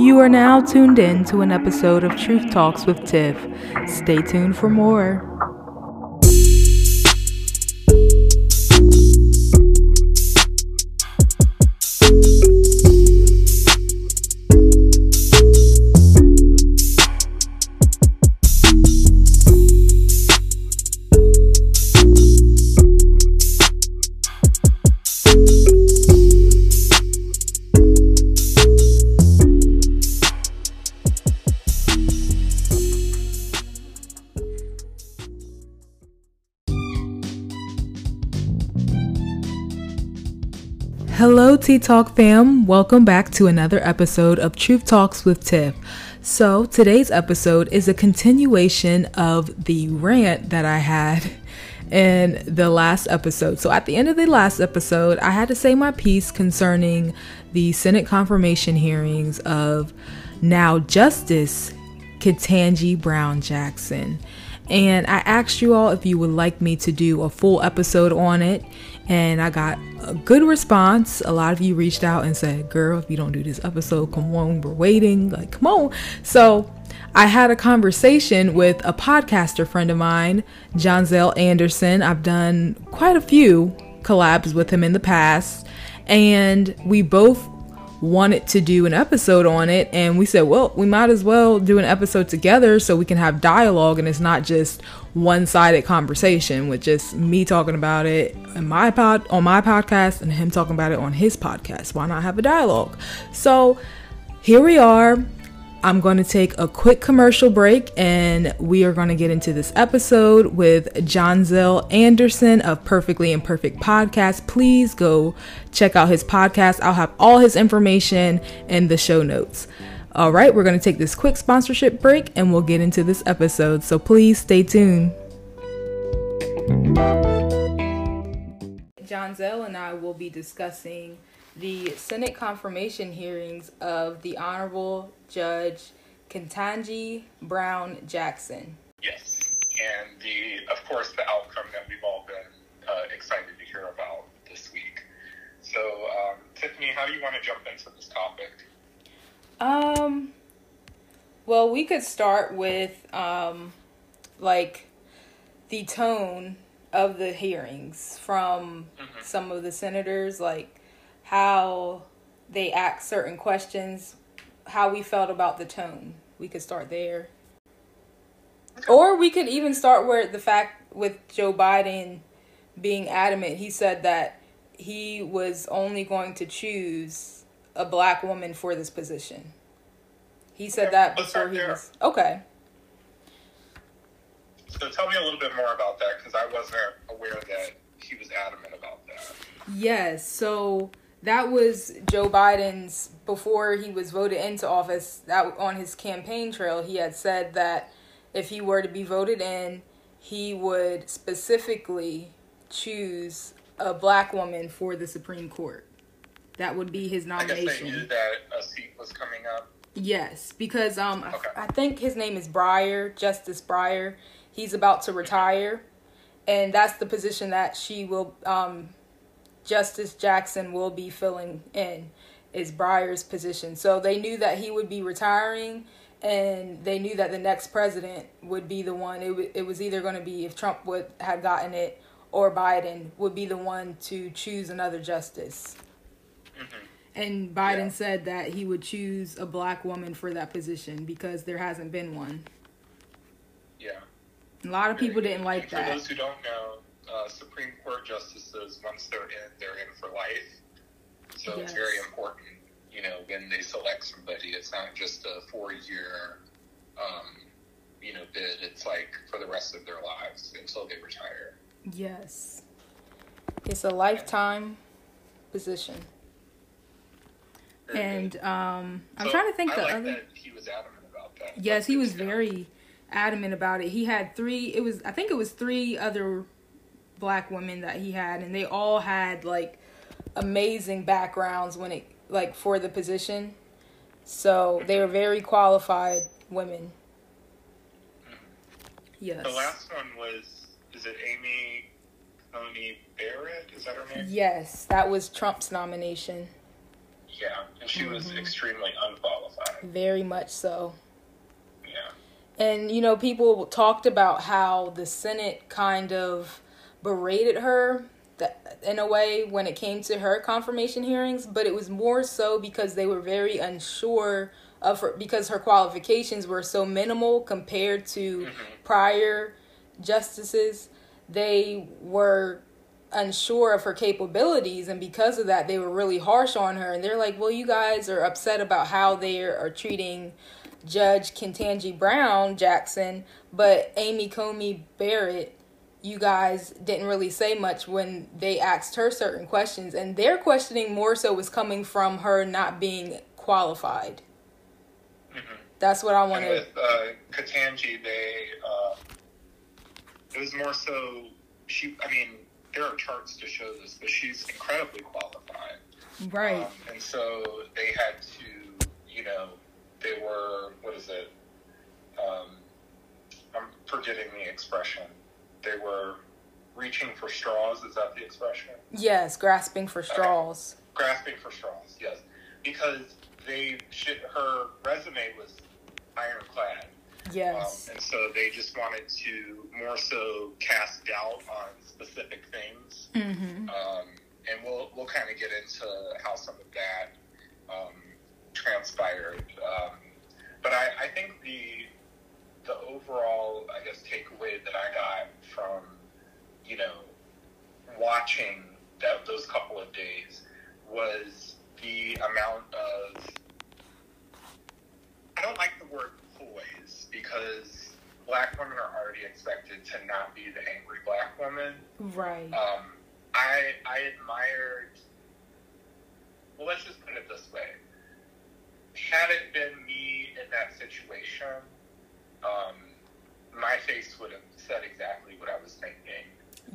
You are now tuned in to an episode of Truth Talks with Tiff. Stay tuned for more. Talk fam. Welcome back to another episode of Truth Talks with Tiff. So, today's episode is a continuation of the rant that I had in the last episode. So, at the end of the last episode, I had to say my piece concerning the Senate confirmation hearings of now Justice Ketanji Brown Jackson. And I asked you all if you would like me to do a full episode on it and I got a good response. A lot of you reached out and said, Girl, if you don't do this episode, come on, we're waiting. Like, come on. So I had a conversation with a podcaster friend of mine, Johnzelle Anderson. I've done quite a few collabs with him in the past, and we both wanted to do an episode on it and we said well we might as well do an episode together so we can have dialogue and it's not just one-sided conversation with just me talking about it in my pod on my podcast and him talking about it on his podcast why not have a dialogue so here we are I'm going to take a quick commercial break and we are going to get into this episode with Johnzelle Anderson of Perfectly Imperfect Podcast. Please go check out his podcast. I'll have all his information in the show notes. All right, we're going to take this quick sponsorship break and we'll get into this episode. So please stay tuned. Johnzelle and I will be discussing the Senate confirmation hearings of the Honorable Judge Ketanji Brown Jackson. Yes, and the of course the outcome that we've all been uh, excited to hear about this week. So, um, Tiffany, how do you want to jump into this topic? Um, well, we could start with um, like the tone of the hearings from mm-hmm. some of the senators, like how they ask certain questions, how we felt about the tone. We could start there. Or we could even start where the fact with Joe Biden being adamant, he said that he was only going to choose a black woman for this position. He said okay, that before he there. was okay. So tell me a little bit more about that because I wasn't aware that he was adamant about that. Yes. So that was Joe Biden's before he was voted into office. That on his campaign trail, he had said that if he were to be voted in, he would specifically choose a black woman for the Supreme Court. That would be his nomination. I guess they knew that a seat was coming up. Yes, because um, okay. I, I think his name is Breyer, Justice Breyer. He's about to retire, and that's the position that she will um Justice Jackson will be filling in is Breyer's position. So they knew that he would be retiring and they knew that the next president would be the one it, w- it was either going to be if Trump would had gotten it or Biden would be the one to choose another justice. Mm-hmm. And Biden yeah. said that he would choose a black woman for that position because there hasn't been one. Yeah. A lot of people didn't like that. For those who don't know, uh, Supreme Court justices, once they're in, they're in for life. So yes. it's very important, you know, when they select somebody, it's not just a four year, um, you know, bid. It's like for the rest of their lives until they retire. Yes. It's a lifetime position. And um, I'm so trying to think I the like other. he was adamant about that. Yes, he was very adamant about it. He had three. It was I think it was three other black women that he had and they all had like amazing backgrounds when it like for the position. So they were very qualified women. Yes. The last one was is it Amy Coney Barrett? Is that her name? Yes, that was Trump's nomination. Yeah, and she mm-hmm. was extremely unqualified. Very much so. Yeah. And you know, people talked about how the Senate kind of berated her that in a way when it came to her confirmation hearings, but it was more so because they were very unsure of her because her qualifications were so minimal compared to mm-hmm. prior justices. They were unsure of her capabilities and because of that they were really harsh on her. And they're like well you guys are upset about how they are treating judge Ketanji Brown Jackson but Amy Coney Barrett you guys didn't really say much when they asked her certain questions. And their questioning more so was coming from her not being qualified. Mm-hmm. that's what i want to with uh, Ketanji they uh, it was more so she i mean there are charts to show this but she's incredibly qualified right um, and so they had to you know they were what is it um, i'm forgetting the expression they were reaching for straws. Is that the expression? Yes, grasping for straws. Okay. Grasping for straws. Yes, because they should, her resume was ironclad. Yes. Um, and so they just wanted to more so cast doubt on specific things. Mm-hmm. Um, and we'll we'll kind of get into how some of that um, transpired. Um, but I, I think the the overall, I guess, takeaway that I got from, you know, watching that those couple of days was the amount of. I don't like the word poise because black women are already expected to not be the angry black woman. Right. Um, I I admired. Well, let's just put it this way. Had it been me in that situation, um, my face would have said exactly what I was thinking.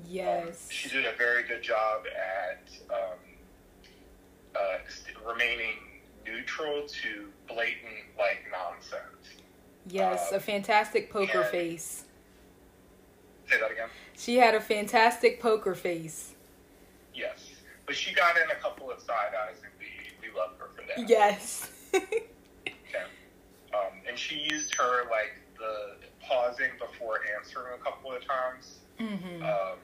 Yes. Um, she did a very good job at um, uh, remaining neutral to blatant like nonsense. Yes, um, a fantastic poker face. Say that again. She had a fantastic poker face. Yes, but she got in a couple of side eyes, and we we love her for that. Yes. okay. Um, and she used her like the pausing before answering a couple of times. Mm-hmm. Um,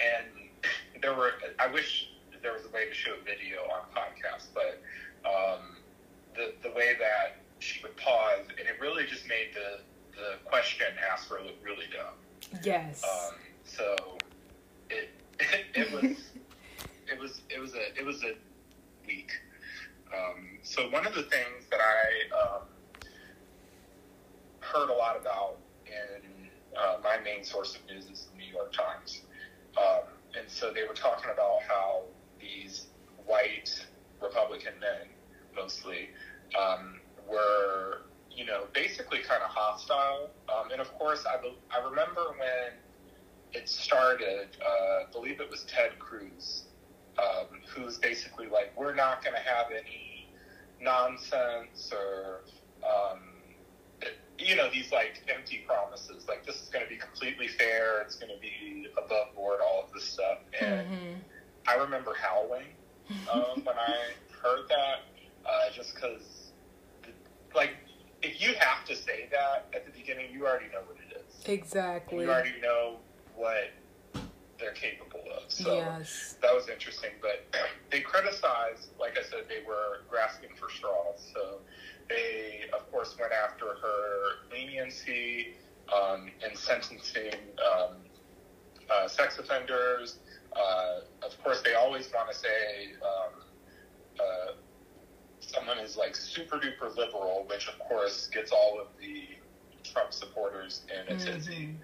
and there were, I wish there was a way to show a video on podcast, but um, the the way that she would pause, and it really just made the the question asked her look really dumb. Yes. Um, so it it, it was it was it was a it was a week. Um, so one of the things that I um, heard a lot about in uh, my main source of news is the New York Times. Um, and so they were talking about how these white Republican men, mostly, um, were, you know, basically kind of hostile. Um, and of course, I, I remember when it started, uh, I believe it was Ted Cruz, um, who's basically like, we're not going to have any nonsense or um, you know, these like empty promises. Like this is going to be completely fair. It's going to be above board. All of this stuff. And mm-hmm. I remember howling um, when I heard that, uh, just because, like, if you have to say that at the beginning, you already know what it is. Exactly. You already know what they're capable of. So yes. that was interesting. But they criticized, like I said, they were grasping for straws. So they, of course, went after her leniency um, in sentencing um, uh, sex offenders. Uh, of course, they always want to say um, uh, someone is like super duper liberal, which of course gets all of the Trump supporters in a tizzy.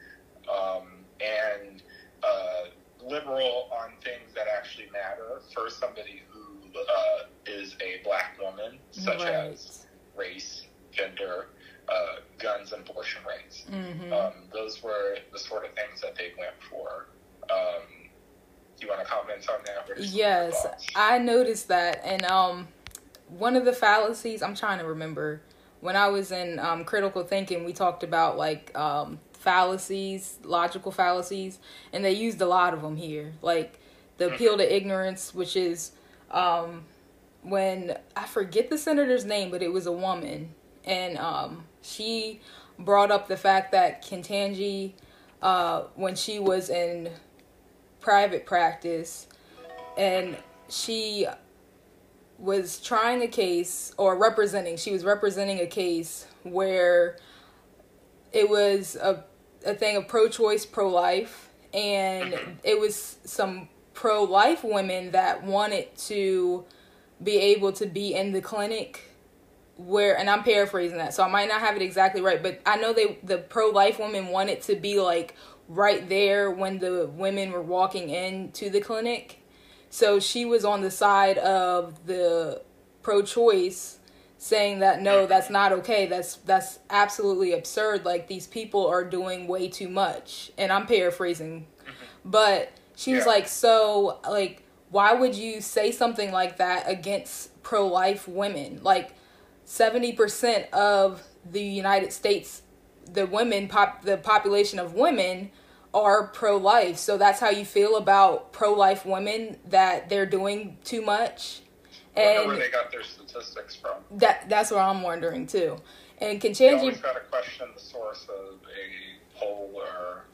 Mm-hmm. Um, and uh, liberal on things that actually matter for somebody who uh, is a black woman, such right. as race, gender, uh, guns, and abortion rights. Mm-hmm. Um, those were the sort of things that they went for. Um, do you want to comment on that? Yes, I noticed that, and um, one of the fallacies I'm trying to remember when I was in um, critical thinking, we talked about like um, fallacies, logical fallacies, and they used a lot of them here, like the appeal mm-hmm. to ignorance, which is um, when I forget the senator's name, but it was a woman, and um, she brought up the fact that Ketanji, uh, when she was in private practice, and she was trying a case or representing, she was representing a case where it was a a thing of pro-choice, pro-life, and it was some pro-life women that wanted to be able to be in the clinic where and I'm paraphrasing that so I might not have it exactly right but I know they the pro life women wanted to be like right there when the women were walking into the clinic so she was on the side of the pro choice saying that no that's not okay. That's that's absolutely absurd. Like these people are doing way too much. And I'm paraphrasing. Mm-hmm. But she was like so like why would you say something like that against pro life women? Like 70% of the United States, the women pop the population of women are pro life. So that's how you feel about pro life women that they're doing too much. And where they got their statistics from. That that's what I'm wondering too. And can change. You always got to question the source of a poll or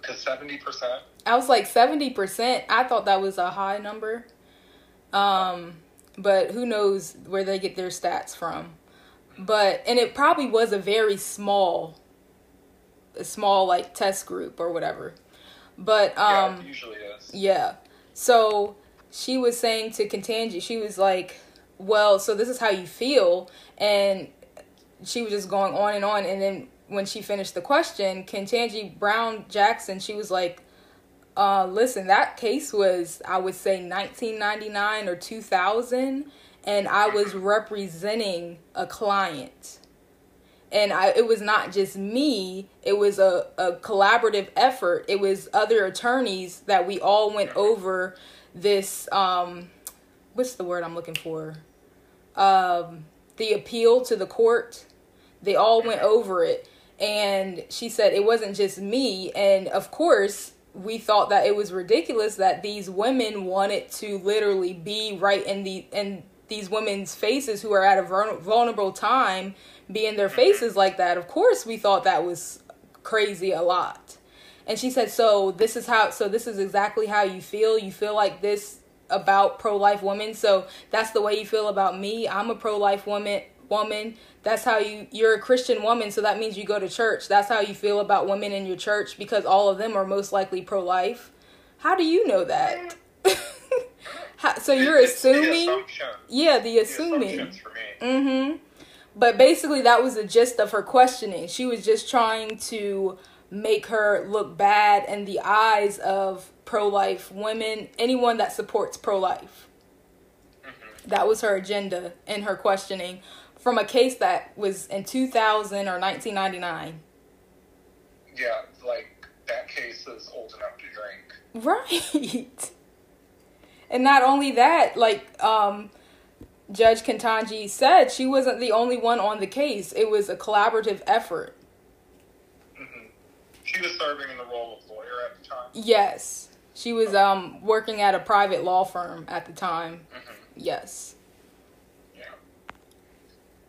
because seventy percent. I was like seventy percent. I thought that was a high number. Um, but who knows where they get their stats from? But and it probably was a very small, a small like test group or whatever. But um, yeah, usually is. Yeah. So she was saying to Ketanji, she was like, "Well, so this is how you feel," and she was just going on and on, and then when she finished the question, Ketanji Brown Jackson, she was like, uh, listen, that case was, I would say, 1999 or 2000, and I was representing a client. And I, it was not just me, it was a, a collaborative effort. It was other attorneys that we all went over this, um, what's the word I'm looking for? Um, the appeal to the court. They all went over it and she said it wasn't just me and of course we thought that it was ridiculous that these women wanted to literally be right in the in these women's faces who are at a vulnerable time be in their faces like that of course we thought that was crazy a lot. And she said so this is how so this is exactly how you feel? You feel like this about pro-life women? So that's the way you feel about me? I'm a pro-life woman woman. That's how you you're a christian woman so that means you go to church. That's how you feel about women in your church because all of them are most likely pro-life. How do you know that? How, so you're assuming? yeah the assuming. mm-hmm but basically that was the gist of her questioning she was just trying to make her look bad in the eyes of pro-life women anyone that supports pro-life mm-hmm. that was her agenda in her questioning from a case that was in 2000 or 1999. Yeah, like that case is old enough to drink. Right. And not only that, like um, Judge Ketanji said, she wasn't the only one on the case. It was a collaborative effort. Mm-hmm. She was serving in the role of lawyer at the time. Yes, she was um, working at a private law firm at the time. Mm-hmm. Yes.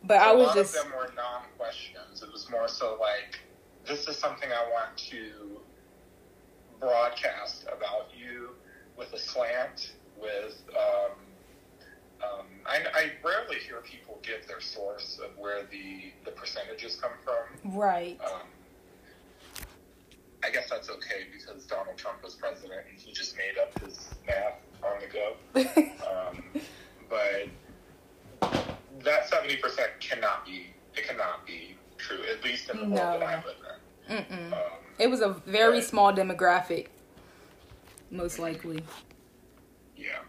But so I was a lot just. Of them were non-questions. It was more so like, this is something I want to broadcast about you with a slant. With um, um, I, I rarely hear people give their source of where the the percentages come from. Right. Um, I guess that's okay because Donald Trump was president and he just made up his math on the go. um, but that seventy percent cannot be. It cannot be true. At least in the no. world that I live in. Um, it was a very but, small demographic, most likely. Yeah.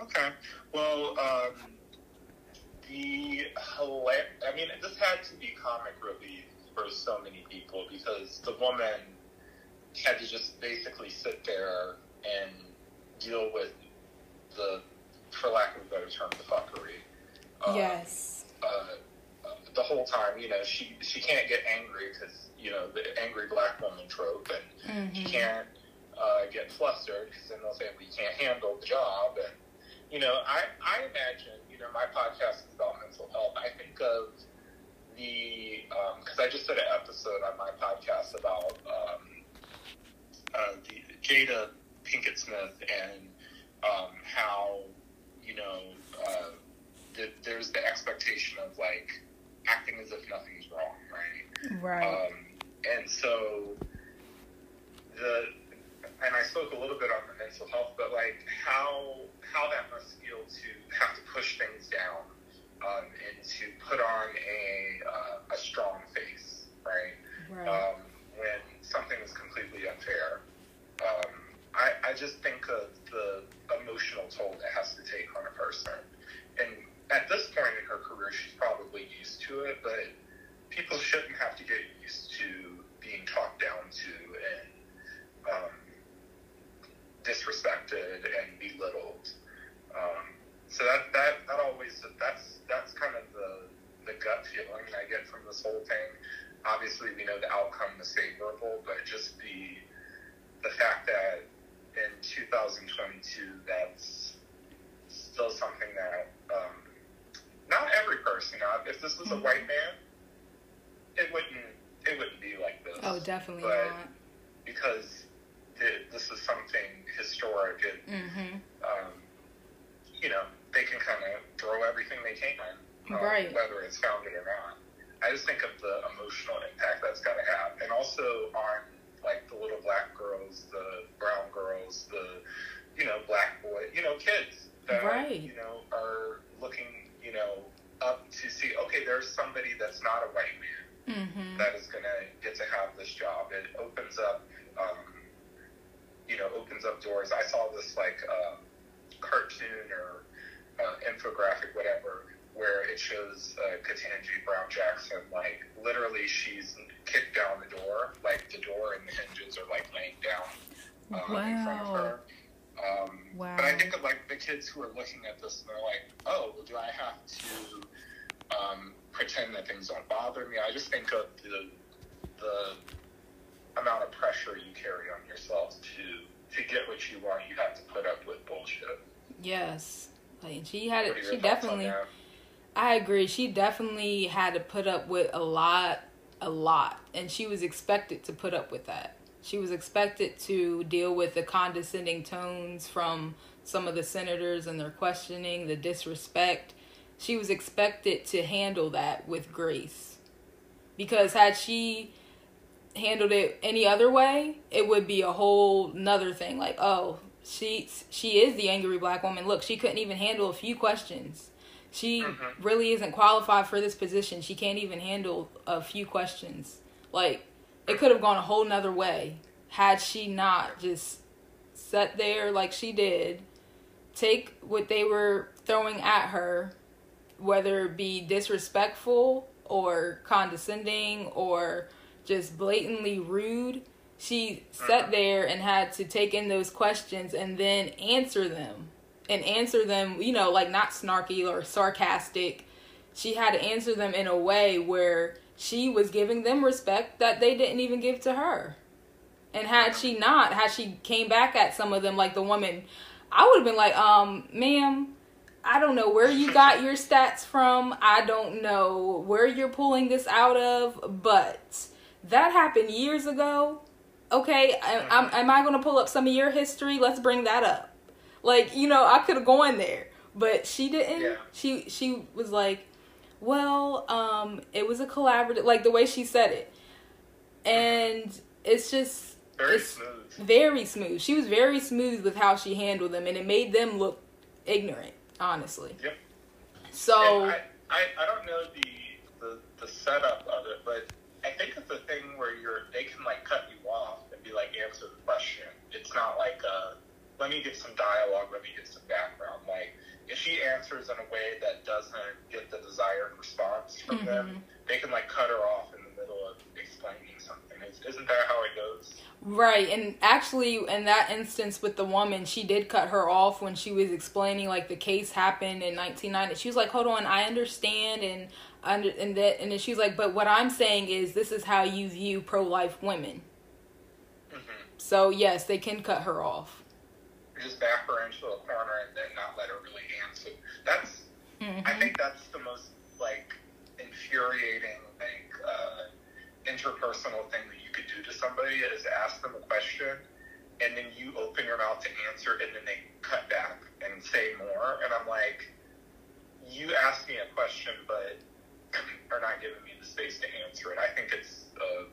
Okay. Well, um, the I mean, this had to be comic relief for so many people because the woman had to just basically sit there and deal with the, for lack of a better term, the fuckery um, yes. Uh, the whole time, you know, she she can't get angry because you know the angry black woman trope, and mm-hmm. she can't uh, get flustered because then they'll say we can't handle the job, and you know, I, I imagine, you know, my podcast is about mental health. I think of the, because um, I just did an episode on my podcast about um, uh, the Jada Pinkett Smith and um, how, you know, uh, the, there's the expectation of like acting as if nothing's wrong, right? Right. Um, and so the and I spoke a little bit on the mental health, but like how how that must feel to have to push things down um, and to put on a uh, a strong face, right? Right. Um, when something is completely unfair. Um, I, I just think of the emotional toll that has to take on a person. And at this point in her career, she's probably used to it, but people shouldn't have to get used to being talked down to and um, disrespected and belittled. Um, so that, that that always that's that's kind of the the gut feeling I get from this whole thing. Obviously, we know the outcome is favorable, but just the the fact that in 2022, that's still something that um, not every person. Now, if this was a mm-hmm. white man, it wouldn't it wouldn't be like this. Oh, definitely but not. Because this is something historic. It, mm-hmm. um, you know, they can kind of throw everything they can, um, right? Whether it's founded or not. I just think of the emotional impact that's got to have, and also on like the little black girls, the brown girls, the you know black boy, you know kids that right. you know are looking, you know, up to see okay, there's somebody that's not a white man mm-hmm. that is going to get to have this job. It opens up. Um, you know, opens up doors. I saw this like uh, cartoon or uh, infographic, whatever, where it shows uh, Ketanji Brown Jackson, like literally she's kicked down the door, like the door and the hinges are like laying down um, wow. in front of her. Um, wow. But I think of like the kids who are looking at this and they're like, oh, do I have to um, pretend that things don't bother me? I just think of the the amount of pressure you carry on yourself to to get what you want. You have to put up with bullshit. Yes, like she had it. She definitely. I agree. She definitely had to put up with a lot, a lot, and she was expected to put up with that. She was expected to deal with the condescending tones from some of the senators and their questioning, the disrespect. She was expected to handle that with grace. Because had she handled it any other way, it would be a whole nother thing. Like, oh, she she is the angry black woman. Look, she couldn't even handle a few questions. She mm-hmm. really isn't qualified for this position. She can't even handle a few questions. Like, it could have gone a whole nother way had she not just sat there like she did, take what they were throwing at her, whether it be disrespectful or condescending or just blatantly rude. She sat there and had to take in those questions and then answer them. And answer them, you know, like not snarky or sarcastic. She had to answer them in a way where she was giving them respect that they didn't even give to her. And had she not, had she came back at some of them like the woman, I would have been like, um, ma'am, I don't know where you got your stats from. I don't know where you're pulling this out of, but that happened years ago. Okay, am, am I going to pull up some of your history? Let's bring that up. Like, you know, I could have gone there, but she didn't. Yeah. She she was like, "Well, um it was a collaborative like the way she said it." And it's just very it's smooth. Very smooth. She was very smooth with how she handled them and it made them look ignorant, honestly. Yep. So I, I I don't know the the the setup of it, but I think it's a thing where you're they can like cut you off and be like answer the question. It's not like uh let me get some dialogue, let me get some background. Like if she answers in a way that doesn't get the desired response from mm-hmm. them, they can like cut her off in the middle of explaining something. Isn't that how it goes? Right, and actually, in that instance with the woman, she did cut her off when she was explaining like the case happened in 1990. She was like, "Hold on, I understand, and under and that and then she's like, but what I'm saying is this is how you view pro life women. Mm-hmm. So yes, they can cut her off. just back her into a corner and then not let her really answer. That's mm-hmm. I think that's the most like infuriating like uh, interpersonal thing that you could do to somebody is ask them a question and then you open your mouth to answer and then they cut back and say more and I'm like you asked me a question but are not giving me the space to answer it. I think it's uh,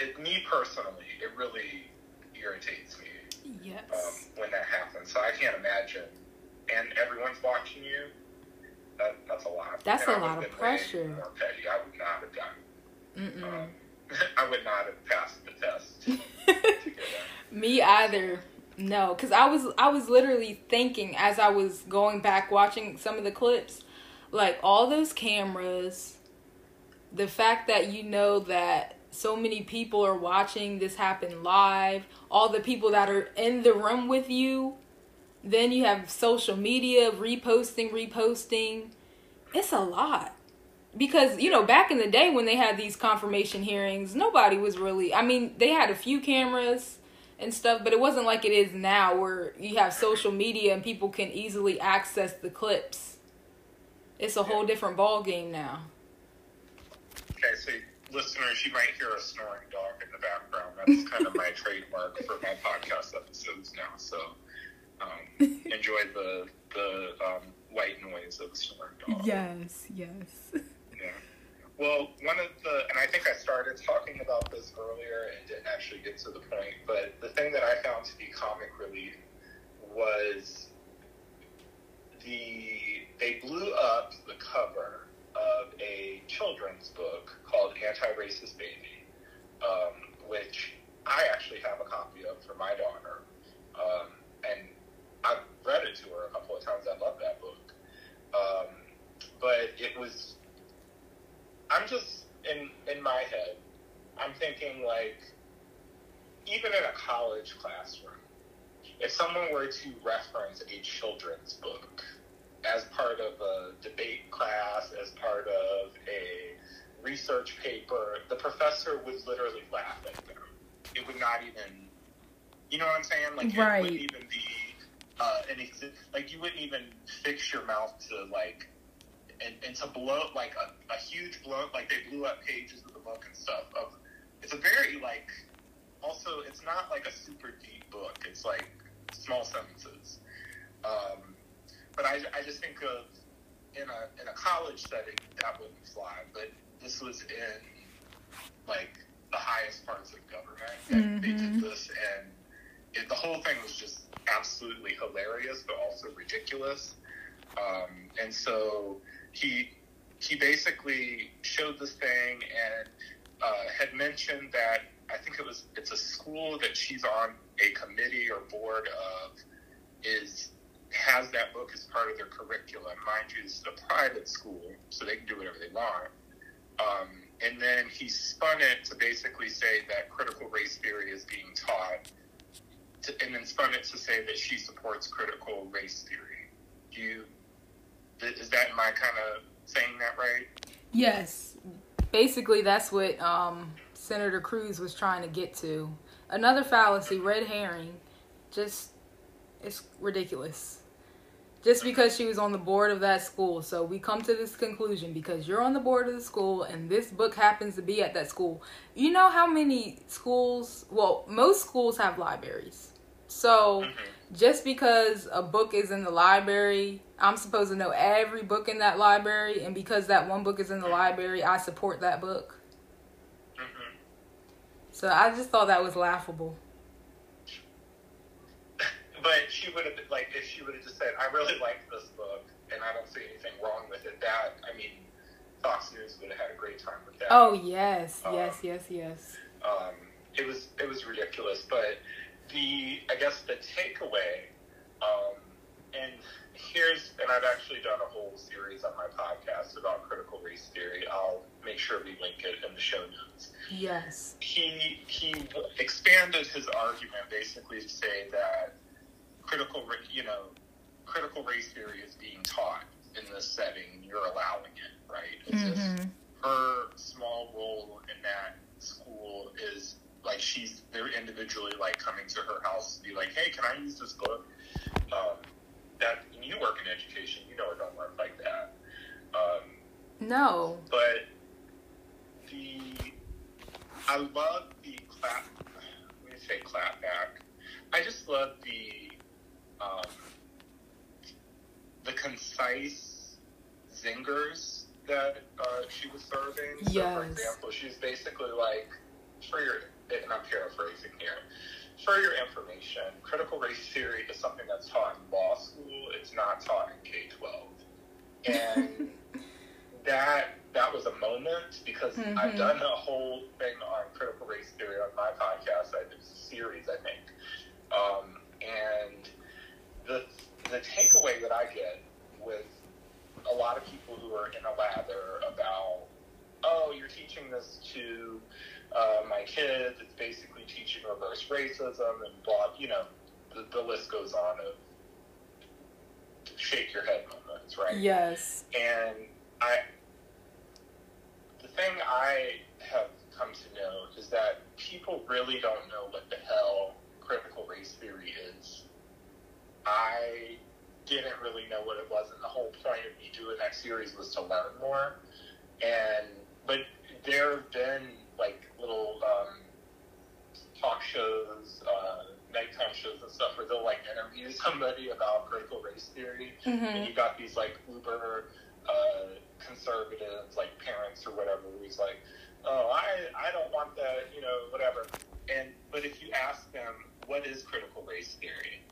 it me personally, it really irritates me. Yes. Um, when that happens, so I can't imagine. And everyone's watching you. That, that's a lot. That's and a lot of pressure. More petty. I would not have done. Mm. Um, I would not have passed the test. Me either. No, because I was I was literally thinking as I was going back watching some of the clips, like all those cameras, the fact that you know that so many people are watching this happen live, all the people that are in the room with you. Then you have social media reposting, reposting. It's a lot. Because, you know, back in the day when they had these confirmation hearings, nobody was really, I mean, they had a few cameras and stuff, but it wasn't like it is now where you have social media and people can easily access the clips. It's a whole different ball game now. Okay, so listeners, you might hear a snoring dog in the background. That's kind of my trademark for my podcast episodes now. So um, enjoy the the um, white noise of a snoring dog. Yes, yes. Well, one of the, and I think I started talking about this earlier and didn't actually get to the point, but the thing that I found to be comic relief was the they blew up the cover of a children's book called Anti-Racist Baby, um, which I actually have a copy of for my daughter, um, and I've read it to her a couple of times. I love that book, um, but it was. I'm just in in my head. I'm thinking like, even in a college classroom, if someone were to reference a children's book as part of a debate class, as part of a research paper, the professor would literally laugh at them. It would not even, you know what I'm saying? Like, right. it wouldn't even be uh, an exi- like you wouldn't even fix your mouth to like, and, and to blow like a, a huge blow, like they blew up pages of the book and stuff. Of it's a very like, also it's not like a super deep book. It's like small sentences. Um, but I, I just think of in a in a college setting that wouldn't fly. But this was in like the highest parts of government, and mm-hmm. they did mm-hmm. this, and it, the whole thing was just absolutely hilarious, but also ridiculous. Um, and so he he basically showed this thing and uh, had mentioned that I think it was it's a school that she's on a committee or board of is has that book as part of their curriculum. Mind you, it's a private school, so they can do whatever they want. Um, and then he spun it to basically say that critical race theory is being taught, to, and then spun it to say that she supports critical race theory. Do you? Is that my kind of saying that right? Yes. Basically, that's what um, Senator Cruz was trying to get to. Another fallacy, red herring. Just, it's ridiculous just because she was on the board of that school. So we come to this conclusion because you're on the board of the school and this book happens to be at that school. You know how many schools, well, most schools have libraries. So mm-hmm. Just because a book is in the library, I'm supposed to know every book in that library. And because that one book is in the library, I support that book. Mm-hmm. So I just thought that was laughable. But she would have like if she would have just said, "I really like this book and I don't see anything wrong with it." That I mean, Fox News would have had a great time with that. Oh yes, um, yes, yes, yes. Um, it was it was ridiculous, but the I guess the takeaway, um, and here's and I've actually done a whole series on my podcast about critical race theory. I'll make sure we link it in the show notes. Yes. He he expanded his argument basically to say that critical, you know, critical race theory is being taught in this setting, you're allowing it, right? It's mm-hmm. just her small role in that school is like she's they're individually like coming to her house to be like, hey, can I use this book? Um, that you work in education, you know it don't work like that. Um, no. But the I love the clap. Let me say clap back. I just love the um, the concise zingers that uh, she was serving. Yes. So, for example, she's basically like, for your, and I'm paraphrasing here, for your information, critical race theory is something that's taught in law school. It's not taught in K 12. And that that was a moment because mm-hmm. I've done a whole thing on critical race theory on my podcast. I did a series, I think. Um, and the the takeaway that I get with a lot of people who are in a lather about, oh, you're teaching this to uh, my kids. It's basically teaching reverse racism and blah. You know, the, the list goes on of shake your head moments, right? Yes. And I, the thing I have come to know is that people really don't know what the hell critical race theory is. I didn't really know what it was, and the whole point of me doing that series was to learn more. And but there have been like little um, talk shows, uh, nighttime shows and stuff where they'll like interview somebody about critical race theory, mm-hmm. and you got these like uber uh, conservatives, like parents or whatever, who's like, oh, I I don't want that, you know, whatever. And but if you ask them what is critical race theory,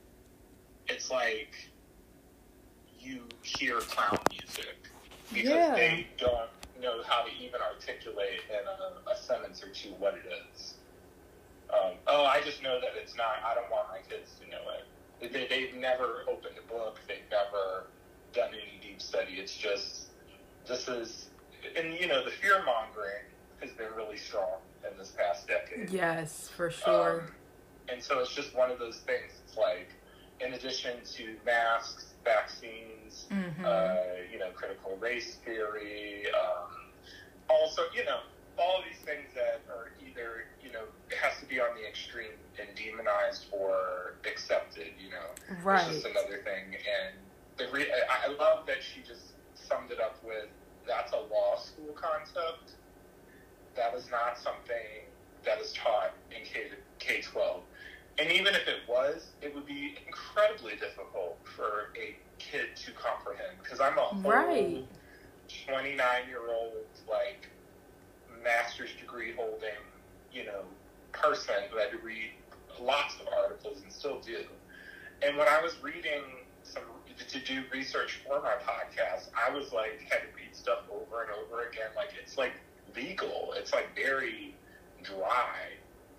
it's like you hear clown music because yeah. they don't know how to even articulate in a, a sentence or two what it is. Um, oh, I just know that it's not. I don't want my kids to know it. They, they've never opened a book. They've never done any deep study. It's just this is, and you know, the fear mongering has been really strong in this past decade. Yes, for sure. Um, and so it's just one of those things. It's like, in addition to masks, vaccines, mm-hmm. uh, you know, critical race theory, um, also, you know, all of these things that are either, you know, has to be on the extreme and demonized or accepted, you know. Right. It's just another thing. And the re- I love that she just summed it up with that's a law school concept. That is not something that is taught in K K twelve. And even if it was, it would be incredibly difficult for a kid to comprehend because I'm a whole 29 year old like master's degree holding, you know, person who had to read lots of articles and still do. And when I was reading some to do research for my podcast, I was like had to read stuff over and over again. Like it's like legal. It's like very dry.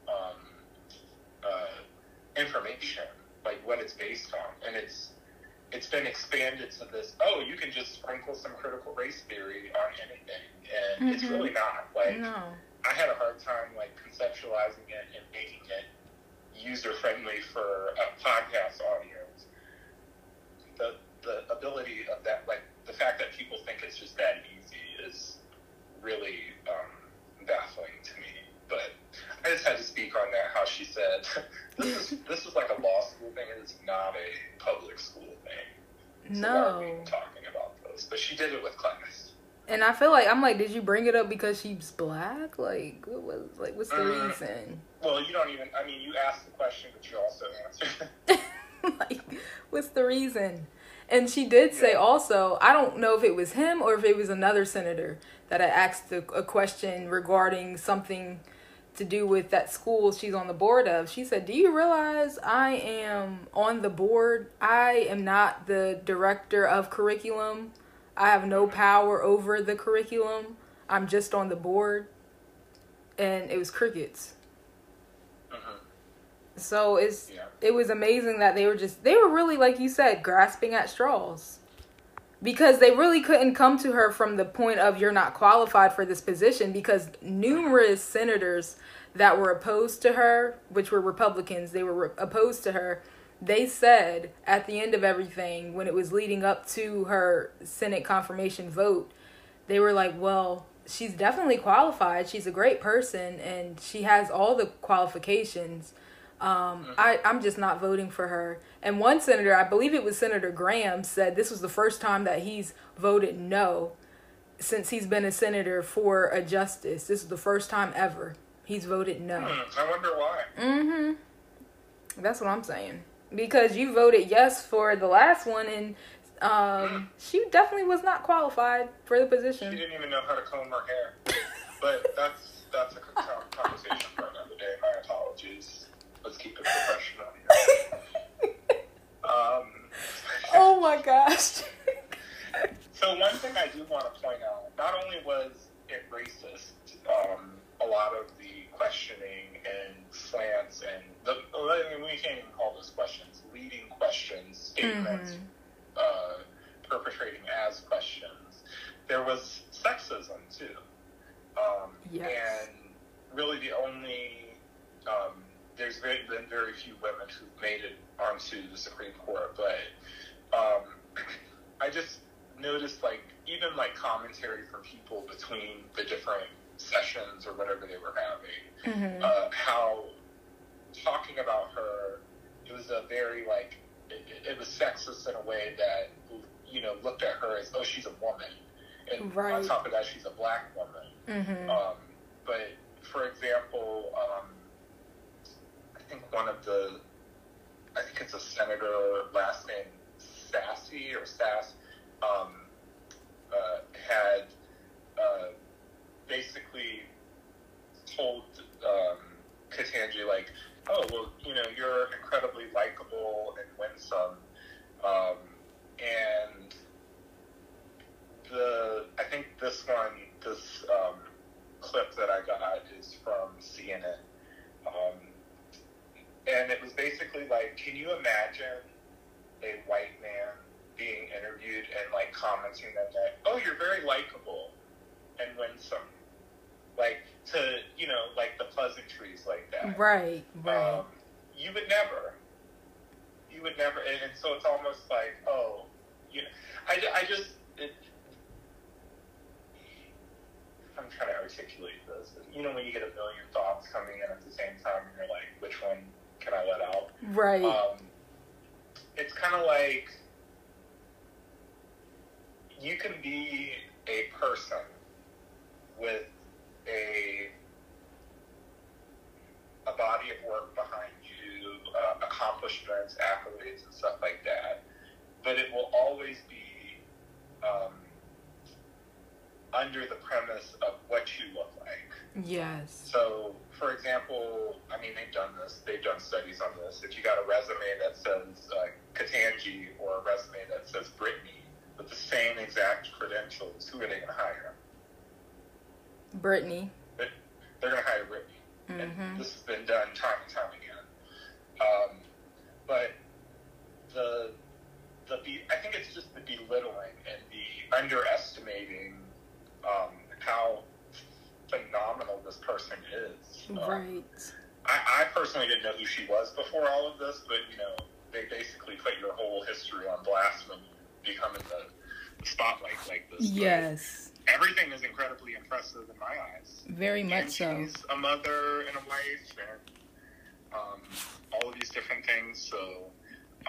Um, uh, information, like what it's based on, and it's it's been expanded to this. Oh, you can just sprinkle some critical race theory on anything, and mm-hmm. it's really not. Like no. I had a hard time like conceptualizing it and making it user friendly for a podcast audience. The the ability of that, like the fact that people think it's just that easy, is really um, baffling to me. But I just had to speak on that. How she said this is this is like a law school thing. It's not a public school thing. So no. talking about those, but she did it with class. And I feel like I'm like, did you bring it up because she's black? Like, what was like, what's the mm. reason? Well, you don't even. I mean, you asked the question, but you also answered. like, what's the reason? And she did say yeah. also, I don't know if it was him or if it was another senator that I asked a, a question regarding something to do with that school she's on the board of. She said, Do you realize I am on the board? I am not the director of curriculum. I have no power over the curriculum. I'm just on the board. And it was crickets. Uh-huh. So it's yeah. it was amazing that they were just they were really like you said grasping at straws because they really couldn't come to her from the point of you're not qualified for this position because numerous senators that were opposed to her, which were Republicans, they were re- opposed to her. They said at the end of everything, when it was leading up to her Senate confirmation vote, they were like, well, she's definitely qualified. She's a great person and she has all the qualifications. Um, I, I'm just not voting for her. And one senator, I believe it was Senator Graham, said this was the first time that he's voted no since he's been a senator for a justice. This is the first time ever he's voted no. Hmm, I wonder why. Mm-hmm. That's what I'm saying. Because you voted yes for the last one, and um, she definitely was not qualified for the position. She didn't even know how to comb her hair. But that's that's a conversation for another day. My apologies. Let's keep it professional here. Um, Oh my gosh. So one thing I do want to point out, not only was it racist, um, a lot of the questioning and slants and the, I mean, we can't even call those questions, leading questions, statements, uh, perpetrating as questions. There was sexism too. Um, Yes. And really the only, um, there's very, been very few women who've made it onto the Supreme Court, but um, I just noticed like even like commentary from people between the different sessions or whatever they were having, Mm-hmm. uh, how talking about her, it was a very like it, it was sexist in a way that you know looked at her as oh she's a woman, and right. on top of that she's a black woman. Mm-hmm. Um, but for example, um, I think one of the, I think it's a senator, last name Sassy or Sass, um, uh, had uh, basically told um, Ketanji like, oh well, you know, you're incredibly likable and winsome, um, and the I think this one, this um, clip that I got is from CNN, um, and it was basically like, can you imagine a white man being interviewed and like commenting that, that oh, you're very likable and winsome, like to you know like the pleasantries like that. Right, right. Um, you would never. You would never, and, and so it's almost like, oh, you know, I, I just, it, I'm trying to articulate this. You know, when you get a million thoughts coming in at the same time, and you're like, which one can I let out? right. Um, it's kind of like you can be a person with a a body of work behind you, uh, accomplishments, accolades, and stuff like that, but it will always be um, under the premise of what you look like. Yes. So, for example, I mean, they've done this. They've done studies on this. If you got a resume that says uh, Ketanji or a resume that says Brittany with the same exact credentials, who are they going to hire? Brittany. They're going to hire Brittany. Mm-hmm. And this has been done time and time again. Um, but the the be, I think it's just the belittling and the underestimating um, how phenomenal this person is. Um, Right. I, I personally didn't know who she was before all of this, but you know, they basically put your whole history on blast when you become in the, spotlight like this. But Yes. everything is incredibly impressive in my eyes. Very And much so. she's a mother and a wife, and um, all of these different things. So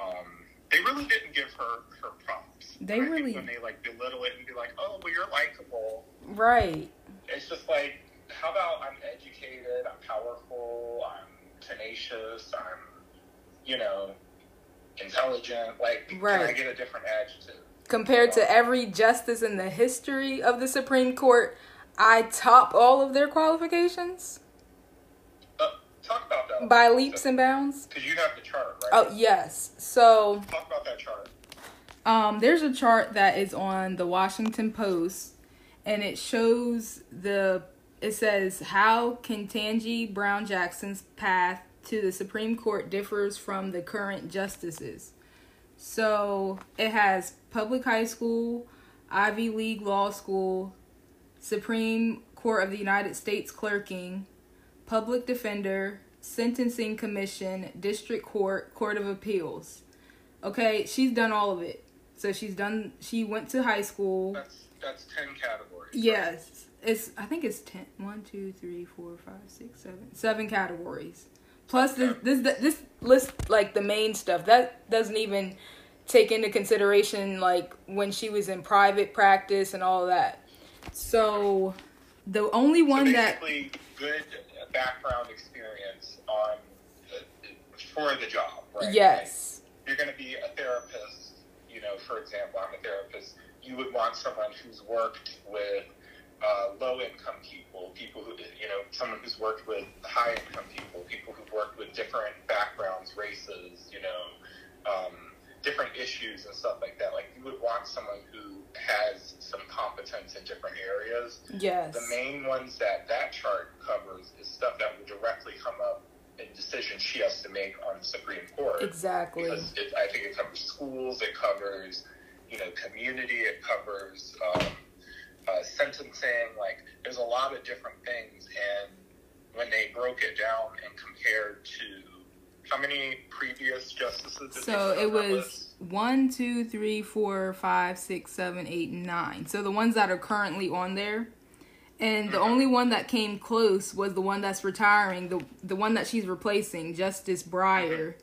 um, they really didn't give her her props. They I really- when they like belittle it and be like, "Oh, well, you're likable," Right. It's just like, how about I'm educated, I'm powerful, I'm tenacious, I'm, you know, intelligent. Like, can I Right. get a different adjective? Compared to every justice in the history of the Supreme Court, I top all of their qualifications Uh, talk about that by leaps and bounds. Because you have the chart, right? Oh, yes. So, Talk about that chart. Um, there's a chart that is on the Washington Post, and it shows the. It says how Ketanji Brown Jackson's path to the Supreme Court differs from the current justices. So it has public high school, Ivy League law school, Supreme Court of the United States clerking, public defender, sentencing commission, district court, court of appeals. Okay, she's done all of it. So she's done. She went to high school. That's that's ten categories. Yes, it's. I think it's ten. One, two, three, four, five, six, seven. Seven categories. Plus, this this this list like the main stuff that doesn't even take into consideration like when she was in private practice and all that. So the only one so that good background experience on the, for the job, right? Yes. Like you're going to be a therapist. You know, for example, I'm a therapist. You would want someone who's worked with uh, low income people, people who, you know, someone who's worked with high income people, people who've worked with different backgrounds, races, you know, um, different issues and stuff like that. Like you would want someone who has some competence in different areas. Yes. The main ones that that chart covers is stuff that would directly come up in decisions she has to make on the Supreme Court. Exactly. Because it, I think it covers schools, it covers, you know, community, it covers. Um, uh, sentencing. Like, there's a lot of different things. And when they broke it down and compared to how many previous justices? so it was one, two, three, four, five, six, seven, eight, nine. So the ones that are currently on there. And the mm-hmm. only one that came close was the one that's retiring, the the one that she's replacing, Justice Breyer. Mm-hmm.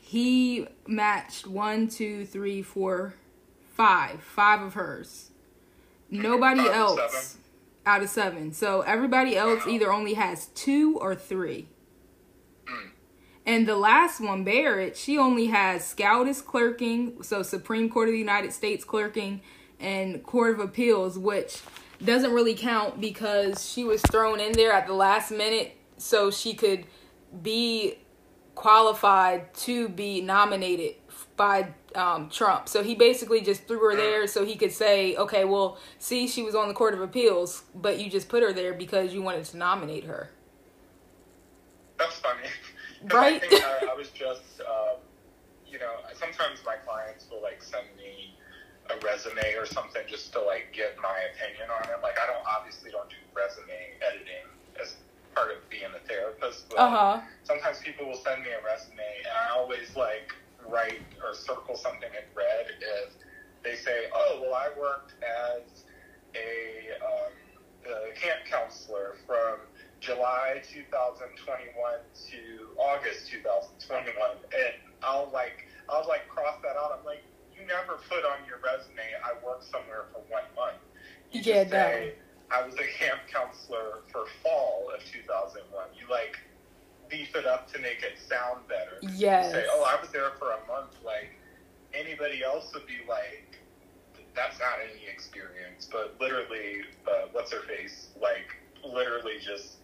He matched one, two, three, four, five, five of hers. Nobody out else out of seven. So everybody else either only has two or three. Mm. And the last one, Barrett, she only has SCOTUS clerking, so Supreme Court of the United States clerking, and Court of Appeals, which doesn't really count because she was thrown in there at the last minute so she could be qualified to be nominated by um, Trump. So he basically just threw her there so he could say, okay, well, see, she was on the Court of Appeals, but you just put her there because you wanted to nominate her. That's funny. Right? I, I, I, was just, um, you know, sometimes my clients will like send me a resume or something just to like get my opinion on it. Like I don't obviously don't do resume editing as part of being a therapist, but uh-huh. sometimes people will send me a resume and I always like write or circle something in red if they say, oh, well, I worked as a, um, a camp counselor from July 2021 to August 2021. And I'll like, I'll like cross that out. I'm like, you never put on your resume, I worked somewhere for one month. You yeah, just say, I was a camp counselor for fall of 2001. You like, beef it up to make it sound better. Yes. Say, oh, I was there for a month. Like anybody else would be like, that's not any experience. But literally, uh, what's her face? Like literally just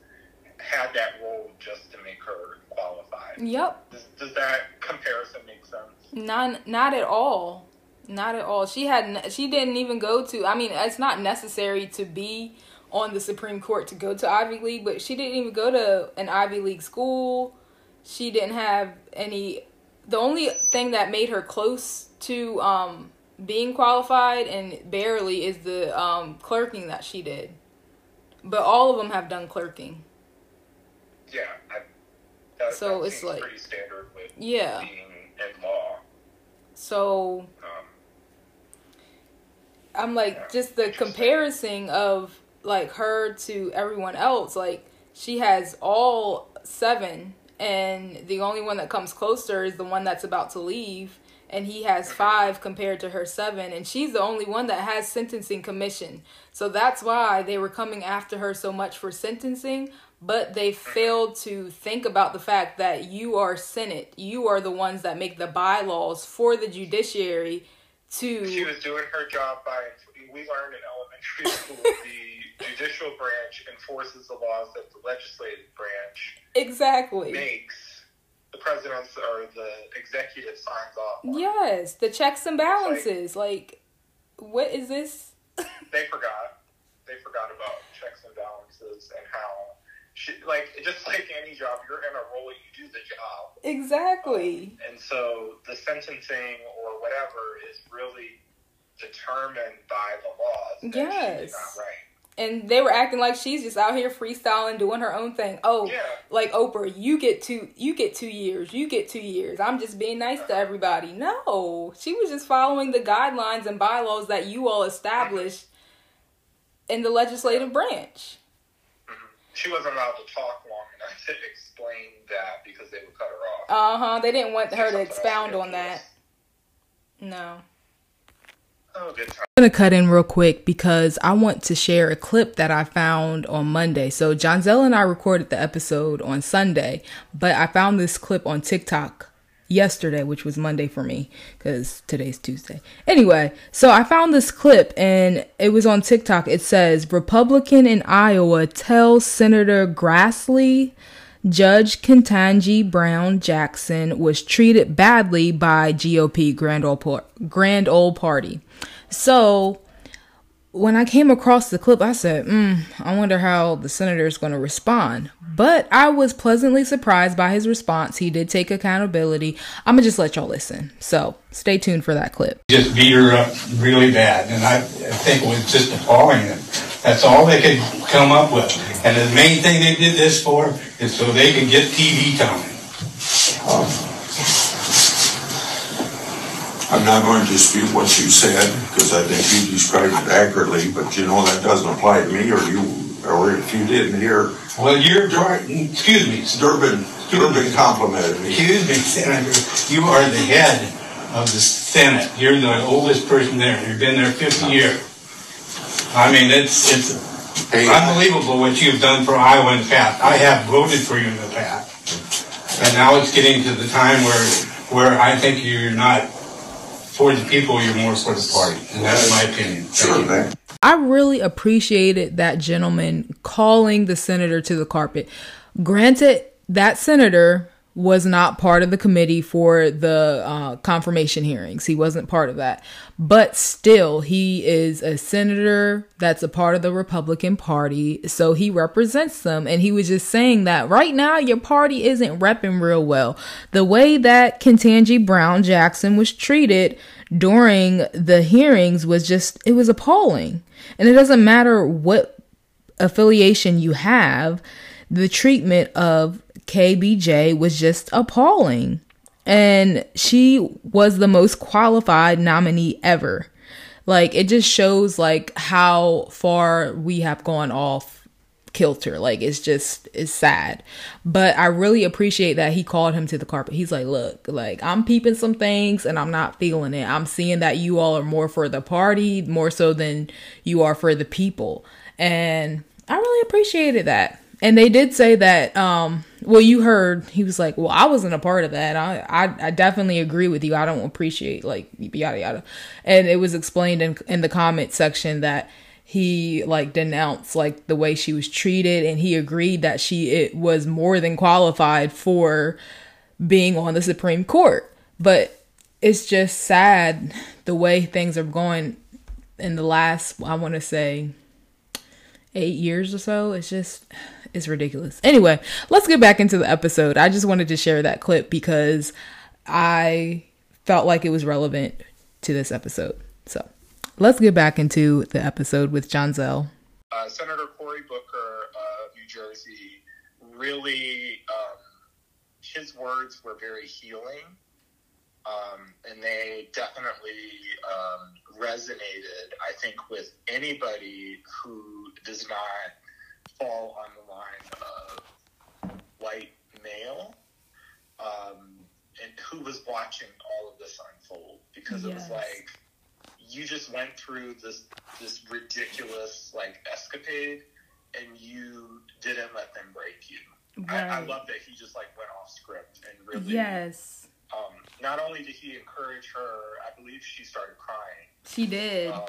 had that role just to make her qualified. Yep. Does, does that comparison make sense? Not, not at all. Not at all. She had. She didn't even go to. I mean, it's not necessary to be on the Supreme Court to go to Ivy League, but she didn't even go to an Ivy League school. She didn't have any. The only thing that made her close to um, being qualified and barely is the um, clerking that she did. But all of them have done clerking. Yeah, I, that, so that it's like pretty standard with yeah. being in law. So um, I'm like yeah, just the comparison of like her to everyone else like she has all seven and the only one that comes closer is the one that's about to leave and he has five compared to her seven and she's the only one that has sentencing commission. So that's why they were coming after her so much for sentencing but they failed to think about the fact that you are senate. You are the ones that make the bylaws for the judiciary to she was doing her job by we learned in elementary school the judicial branch enforces the laws that the legislative branch exactly makes the president's or the executive signs off. On. Yes, the checks and balances. Like, like, what is this? they forgot. They forgot about checks and balances and how, she, like, just like any job, you're in a role, you do the job. Exactly. Um, and so the sentencing or whatever is really determined by the laws. Yes. right and they were acting like she's just out here freestyling doing her own thing oh yeah. like oprah you get two you get two years you get two years i'm just being nice to everybody no she was just following the guidelines and bylaws that you all established in the legislative branch mm-hmm. she wasn't allowed to talk long enough to explain that because they would cut her off. Uh huh. They didn't want her to expound on that. No. Oh, good. I'm gonna cut in real quick because I want to share a clip that I found on Monday. So Johnzelle and I recorded the episode on Sunday, but I found this clip on TikTok yesterday, which was Monday for me because today's Tuesday. Anyway, so I found this clip and it was on TikTok. It says Republican in Iowa tells Senator Grassley Judge Ketanji Brown Jackson was treated badly by GOP Grand Old, Grand Party. So when I came across the clip, I said, mm, I wonder how the senator is going to respond. But I was pleasantly surprised by his response. He did take accountability. I'm going to just let y'all listen. So stay tuned for that clip. Just beat her up really bad. And I, I think it was just appalling. That's all they could come up with. And the main thing they did this for is so they could get TV time. I'm not going to dispute what you said because I think you described it accurately, but you know that doesn't apply to me or you, or if you didn't hear. Well, you're right. Excuse me. Durbin, Durbin complimented me. Excuse me, Senator. You are the head of the Senate. You're the oldest person there. You've been there 50 years. I mean, it's it's hey, unbelievable what you've done for Iowa in the past. I have voted for you in the past, and now it's getting to the time where where I think you're not for the people, you're more for the party. And that's my opinion. Sure, man. I really appreciated that gentleman calling the senator to the carpet. Granted, that senator was not part of the committee for the uh, confirmation hearings. He wasn't part of that. But still, he is a senator that's a part of the Republican Party. So he represents them. And he was just saying that right now, your party isn't repping real well. The way that Ketanji Brown Jackson was treated during the hearings was just, it was appalling. And it doesn't matter what affiliation you have, the treatment of KBJ was just appalling. And she was the most qualified nominee ever. Like it just shows like how far we have gone off kilter. Like it's just it's sad. But I really appreciate that he called him to the carpet. He's like, "Look, like I'm peeping some things and I'm not feeling it. I'm seeing that you all are more for the party more so than you are for the people." And I really appreciated that and they did say that um well you heard he was like well i wasn't a part of that. I i, I definitely agree with you. I don't appreciate like yada yada. And it was explained in in the comment section that he like denounced like the way she was treated. And he agreed that she it was more than qualified for being on the supreme court. But it's just sad the way things are going in the last i want to say eight years or so. It's just is ridiculous. Anyway, let's get back into the episode. I just wanted to share that clip because I felt like it was relevant to this episode. So let's get back into the episode with Johnzelle. Uh, Senator Cory Booker of New Jersey really, um, his words were very healing. Um, and they definitely um, resonated, I think, with anybody who does not fall on the line of white male, um, and who was watching all of this unfold because yes. it was like you just went through this this ridiculous like escapade and you didn't let them break you. Right. I, I, love that he just like went off script and really yes. Um, not only did he encourage her, I believe she started crying. She did. Um,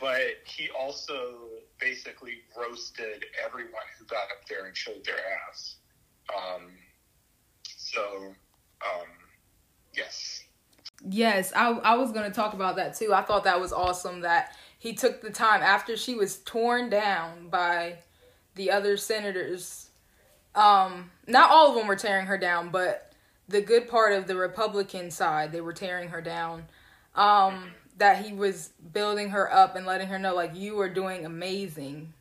but he also basically roasted everyone who got up there and showed their ass. Um, so, um, yes. Yes, I, I was going to talk about that too. I thought that was awesome that he took the time after she was torn down by the other senators. Um, not all of them were tearing her down, but the good part of the Republican side, they were tearing her down. Um, that he was building her up and letting her know like you are doing amazing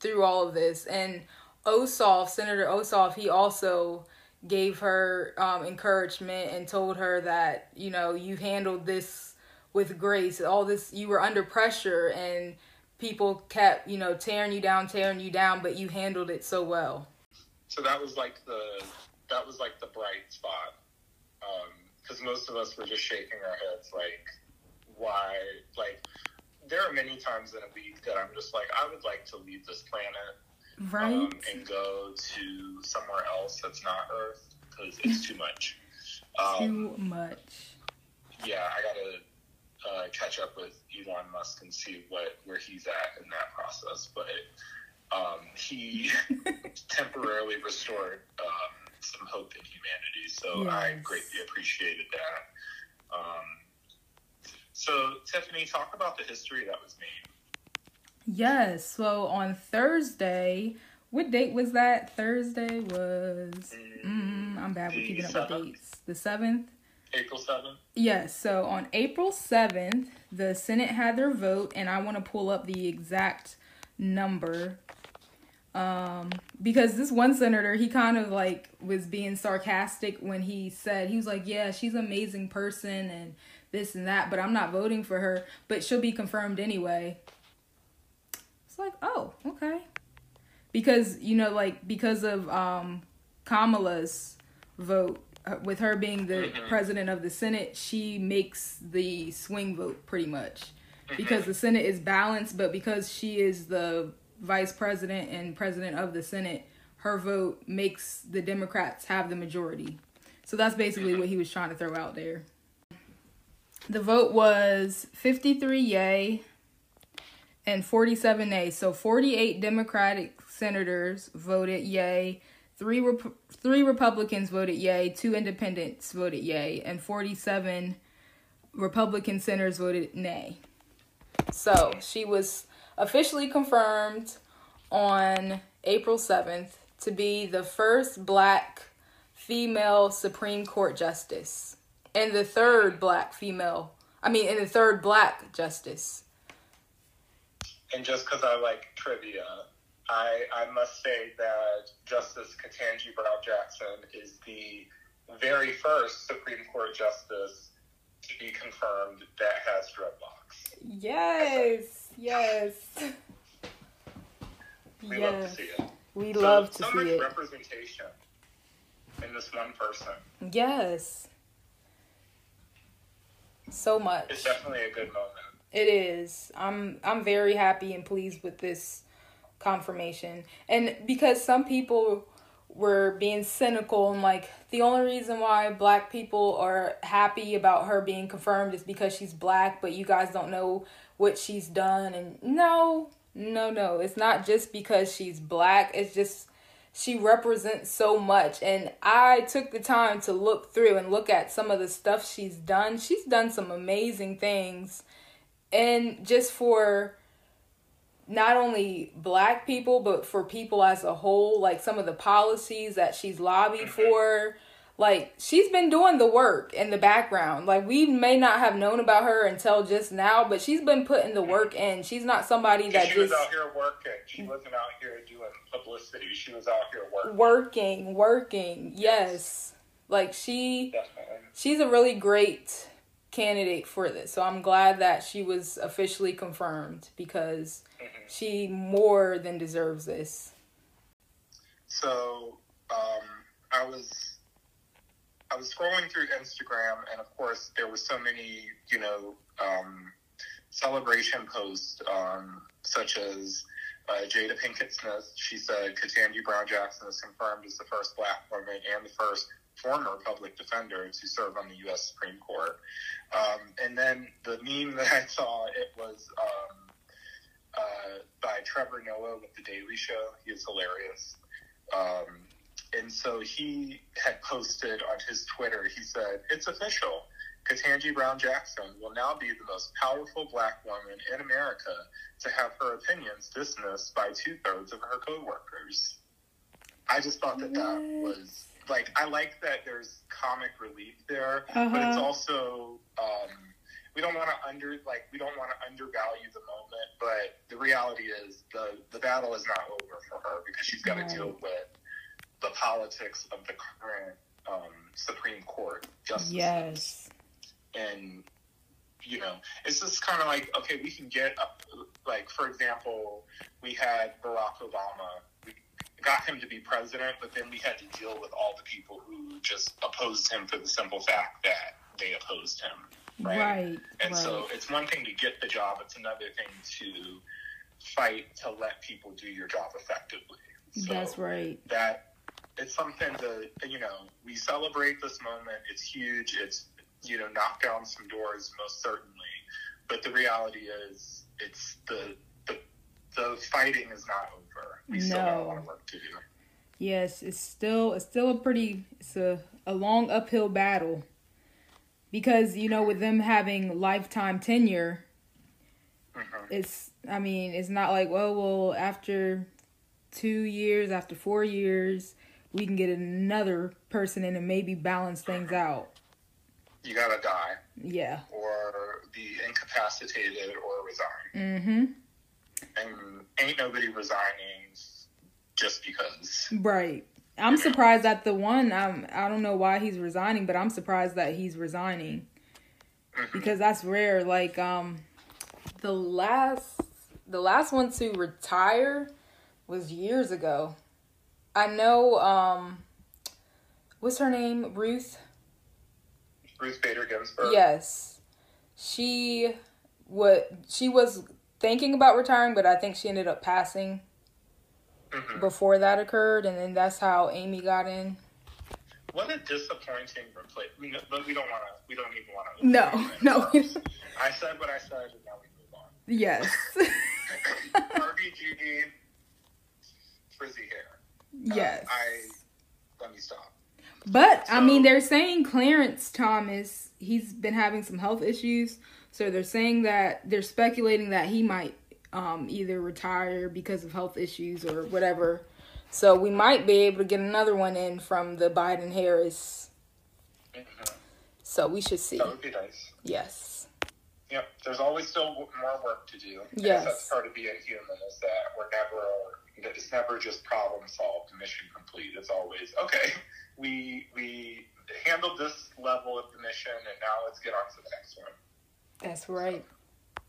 through all of this and Ossoff, Senator Ossoff, he also gave her um, encouragement and told her that you know you handled this with grace. All this you were under pressure and people kept you know tearing you down, tearing you down, but you handled it so well. so that was like the that was like the bright spot because um, most of us were just shaking our heads like why like there are many times in a week that i'm just like i would like to leave this planet right um, and go to somewhere else that's not earth because it's too much um, too much yeah i gotta uh, catch up with elon musk and see what where he's at in that process but um, he temporarily restored um, some hope in humanity. So yes. I greatly appreciated that. Um, so, Tiffany, talk about the history that was made. Yes. So on Thursday, what date was that? Thursday was. Mm, I'm bad with keeping up with dates. The 7th? April 7th? Yes. So on April 7th, the Senate had their vote, and I want to pull up the exact number um, because this one senator, he kind of like was being sarcastic when he said, he was like, yeah, she's an amazing person and this and that, but I'm not voting for her, but she'll be confirmed anyway. It's like, oh, okay. Because, you know, like, because of um, Kamala's vote, uh, with her being the mm-hmm. president of the Senate, she makes the swing vote pretty much. Mm-hmm. Because the Senate is balanced, but because she is the vice president and president of the Senate, her vote makes the Democrats have the majority. So that's basically what he was trying to throw out there. The vote was 53 yay and 47 nay. So 48 Democratic senators voted yay, three Rep- three Republicans voted yay, two independents voted yay, and 47 Republican senators voted nay. So she was officially confirmed on April 7th to be the first black female Supreme Court justice and the third black female, I mean, and the third black justice. And just because I like trivia, I, I must say that Justice Ketanji Brown Jackson is the very first Supreme Court justice to be confirmed that has dreadlocks. Yes. Yes. We yes. love to see it. We so, love to so see much it. representation in this one person. Yes. So much. It's definitely a good moment. It is. I'm I'm very happy and pleased with this confirmation. And because some people were being cynical and like the only reason why black people are happy about her being confirmed is because she's black, but you guys don't know what she's done and no, no, no. It's not just because she's black. It's just she represents so much and I took the time to look through and look at some of the stuff she's done. She's done some amazing things. And just for not only black people but for people as a whole like some of the policies that she's lobbied for like she's been doing the work in the background. Like we may not have known about her until just now but she's been putting the work in. She's not somebody that she just was out here working. She wasn't out here doing publicity. She was out here working. Working working. Yes, yes. like she Definitely. she's a really great candidate for this. So i'm glad that she was officially confirmed because she more than deserves this. So, um, I was I was scrolling through Instagram, and of course, there were so many, you know, um, celebration posts, um, such as uh, Jada Pinkett Smith. She said Ketanji Brown Jackson is confirmed as the first black woman and the first former public defender to serve on the U.S. Supreme Court. Um, and then the meme that I saw, it was um, uh, by Trevor Noah with The Daily Show. He is hilarious. Um, and so he had posted on his Twitter, he said, It's official. Ketanji Brown Jackson will now be the most powerful black woman in America to have her opinions dismissed by two thirds of her coworkers. I just thought that that was like, I like that there's comic relief there, uh-huh. but it's uh-huh. also, um, we don't want to under like we don't want to undervalue the moment, but the reality is the the battle is not over for her because she's got to right. deal with politics of the current um, Supreme Court justices. Yes, and you know, it's just kind of like okay, we can get up, like for example, we had Barack Obama. We got him to be president, but then we had to deal with all the people who just opposed him for the simple fact that they opposed him. Right. right and right. so it's one thing to get the job, it's another thing to fight to let people do your job effectively. So That's right. That it's something to you know we celebrate this moment. It's huge. It's you know knock down some doors most certainly, but the reality is it's the the the fighting is not over. We no. still have a lot of work to do. Yes, it's still it's still a pretty it's a, a long uphill battle. Because, you know, with them having lifetime tenure, mm-hmm. it's I mean, it's not like, well, well, after two years, after four years, we can get another person in and maybe balance things out. You gotta die. Yeah. Or be incapacitated or resign. Mm-hmm. And ain't nobody resigning just because. Right. I'm surprised that the one I'm I don't know why he's resigning, but I'm surprised that he's resigning. Mm-hmm. Because that's rare. Like um the last the last one to retire was years ago. I know um what's her name? Ruth Ruth Bader Ginsburg. Yes. She what she was thinking about retiring, but I think she ended up passing mm-hmm. before that occurred, and then that's how Amy got in. What a disappointing replacement. But we don't want to. We don't even want to. No, no. I said what I said, and now we move on. Yes. RBGD, frizzy hair. Yes. Uh, I let me stop. But so, I mean, they're saying Clarence Thomas. He's been having some health issues, so they're saying that they're speculating that he might um, either retire because of health issues or whatever. So we might be able to get another one in from the Biden Harris. Mm-hmm. So we should see. That would be nice. Yes. Yep. There's always still more work to do. Yes. That's part of being human is that we're never it's never just problem solved, mission complete. It's always okay. We we handled this level of the mission, and now let's get on to the next one. That's right. So,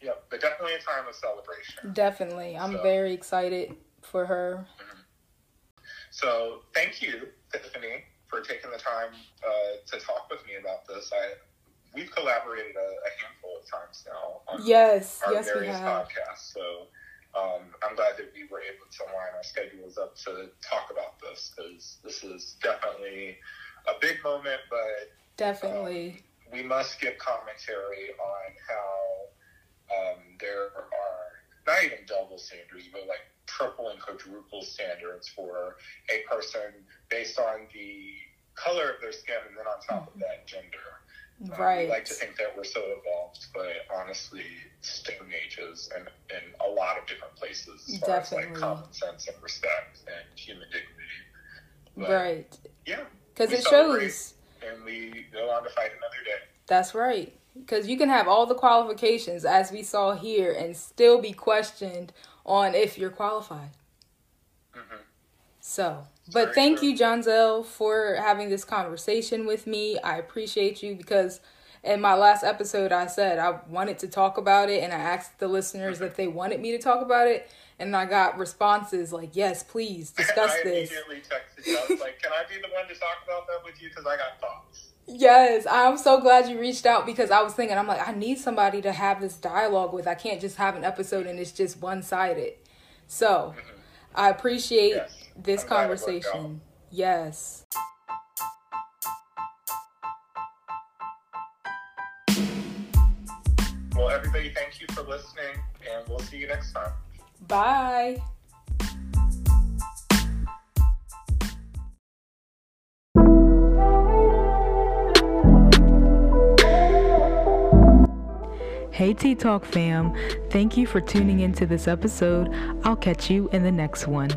yeah, but definitely a time of celebration. Definitely. I'm so, very excited for her. Mm-hmm. So thank you, Tiffany, for taking the time uh, to talk with me about this. I we've collaborated a, a handful of times now on yes, our yes, various podcasts. So um, I'm glad that we were able to line our schedules up to talk about this because this is definitely a big moment, but definitely um, we must give commentary on how um, there are not even double standards, but like triple and quadruple standards for a person based on the color of their skin and then on top of that, gender. Right. Um, we like to think that we're so evolved, but honestly, stone ages and in a lot of different places as Definitely. as like common sense and respect and human dignity. But, right. Yeah. Because it shows. And we go on to fight another day. That's right. Because you can have all the qualifications, as we saw here, and still be questioned on if you're qualified. Mm-hmm. So, but Very thank true. you, Johnzelle, for having this conversation with me. I appreciate you because in my last episode, I said I wanted to talk about it, and I asked the listeners mm-hmm. if they wanted me to talk about it, and I got responses like, "Yes, please discuss I this." I immediately texted you. I was like, "Can I be the one to talk about that with you?" Because I got thoughts. Yes, I'm so glad you reached out because I was thinking, I'm like, I need somebody to have this dialogue with. I can't just have an episode and it's just one sided. So mm-hmm. I appreciate yes. This I'm conversation. Yes. Well, everybody, thank you for listening, and we'll see you next time. Bye. Hey Tea Talk fam, thank you for tuning into this episode. I'll catch you in the next one.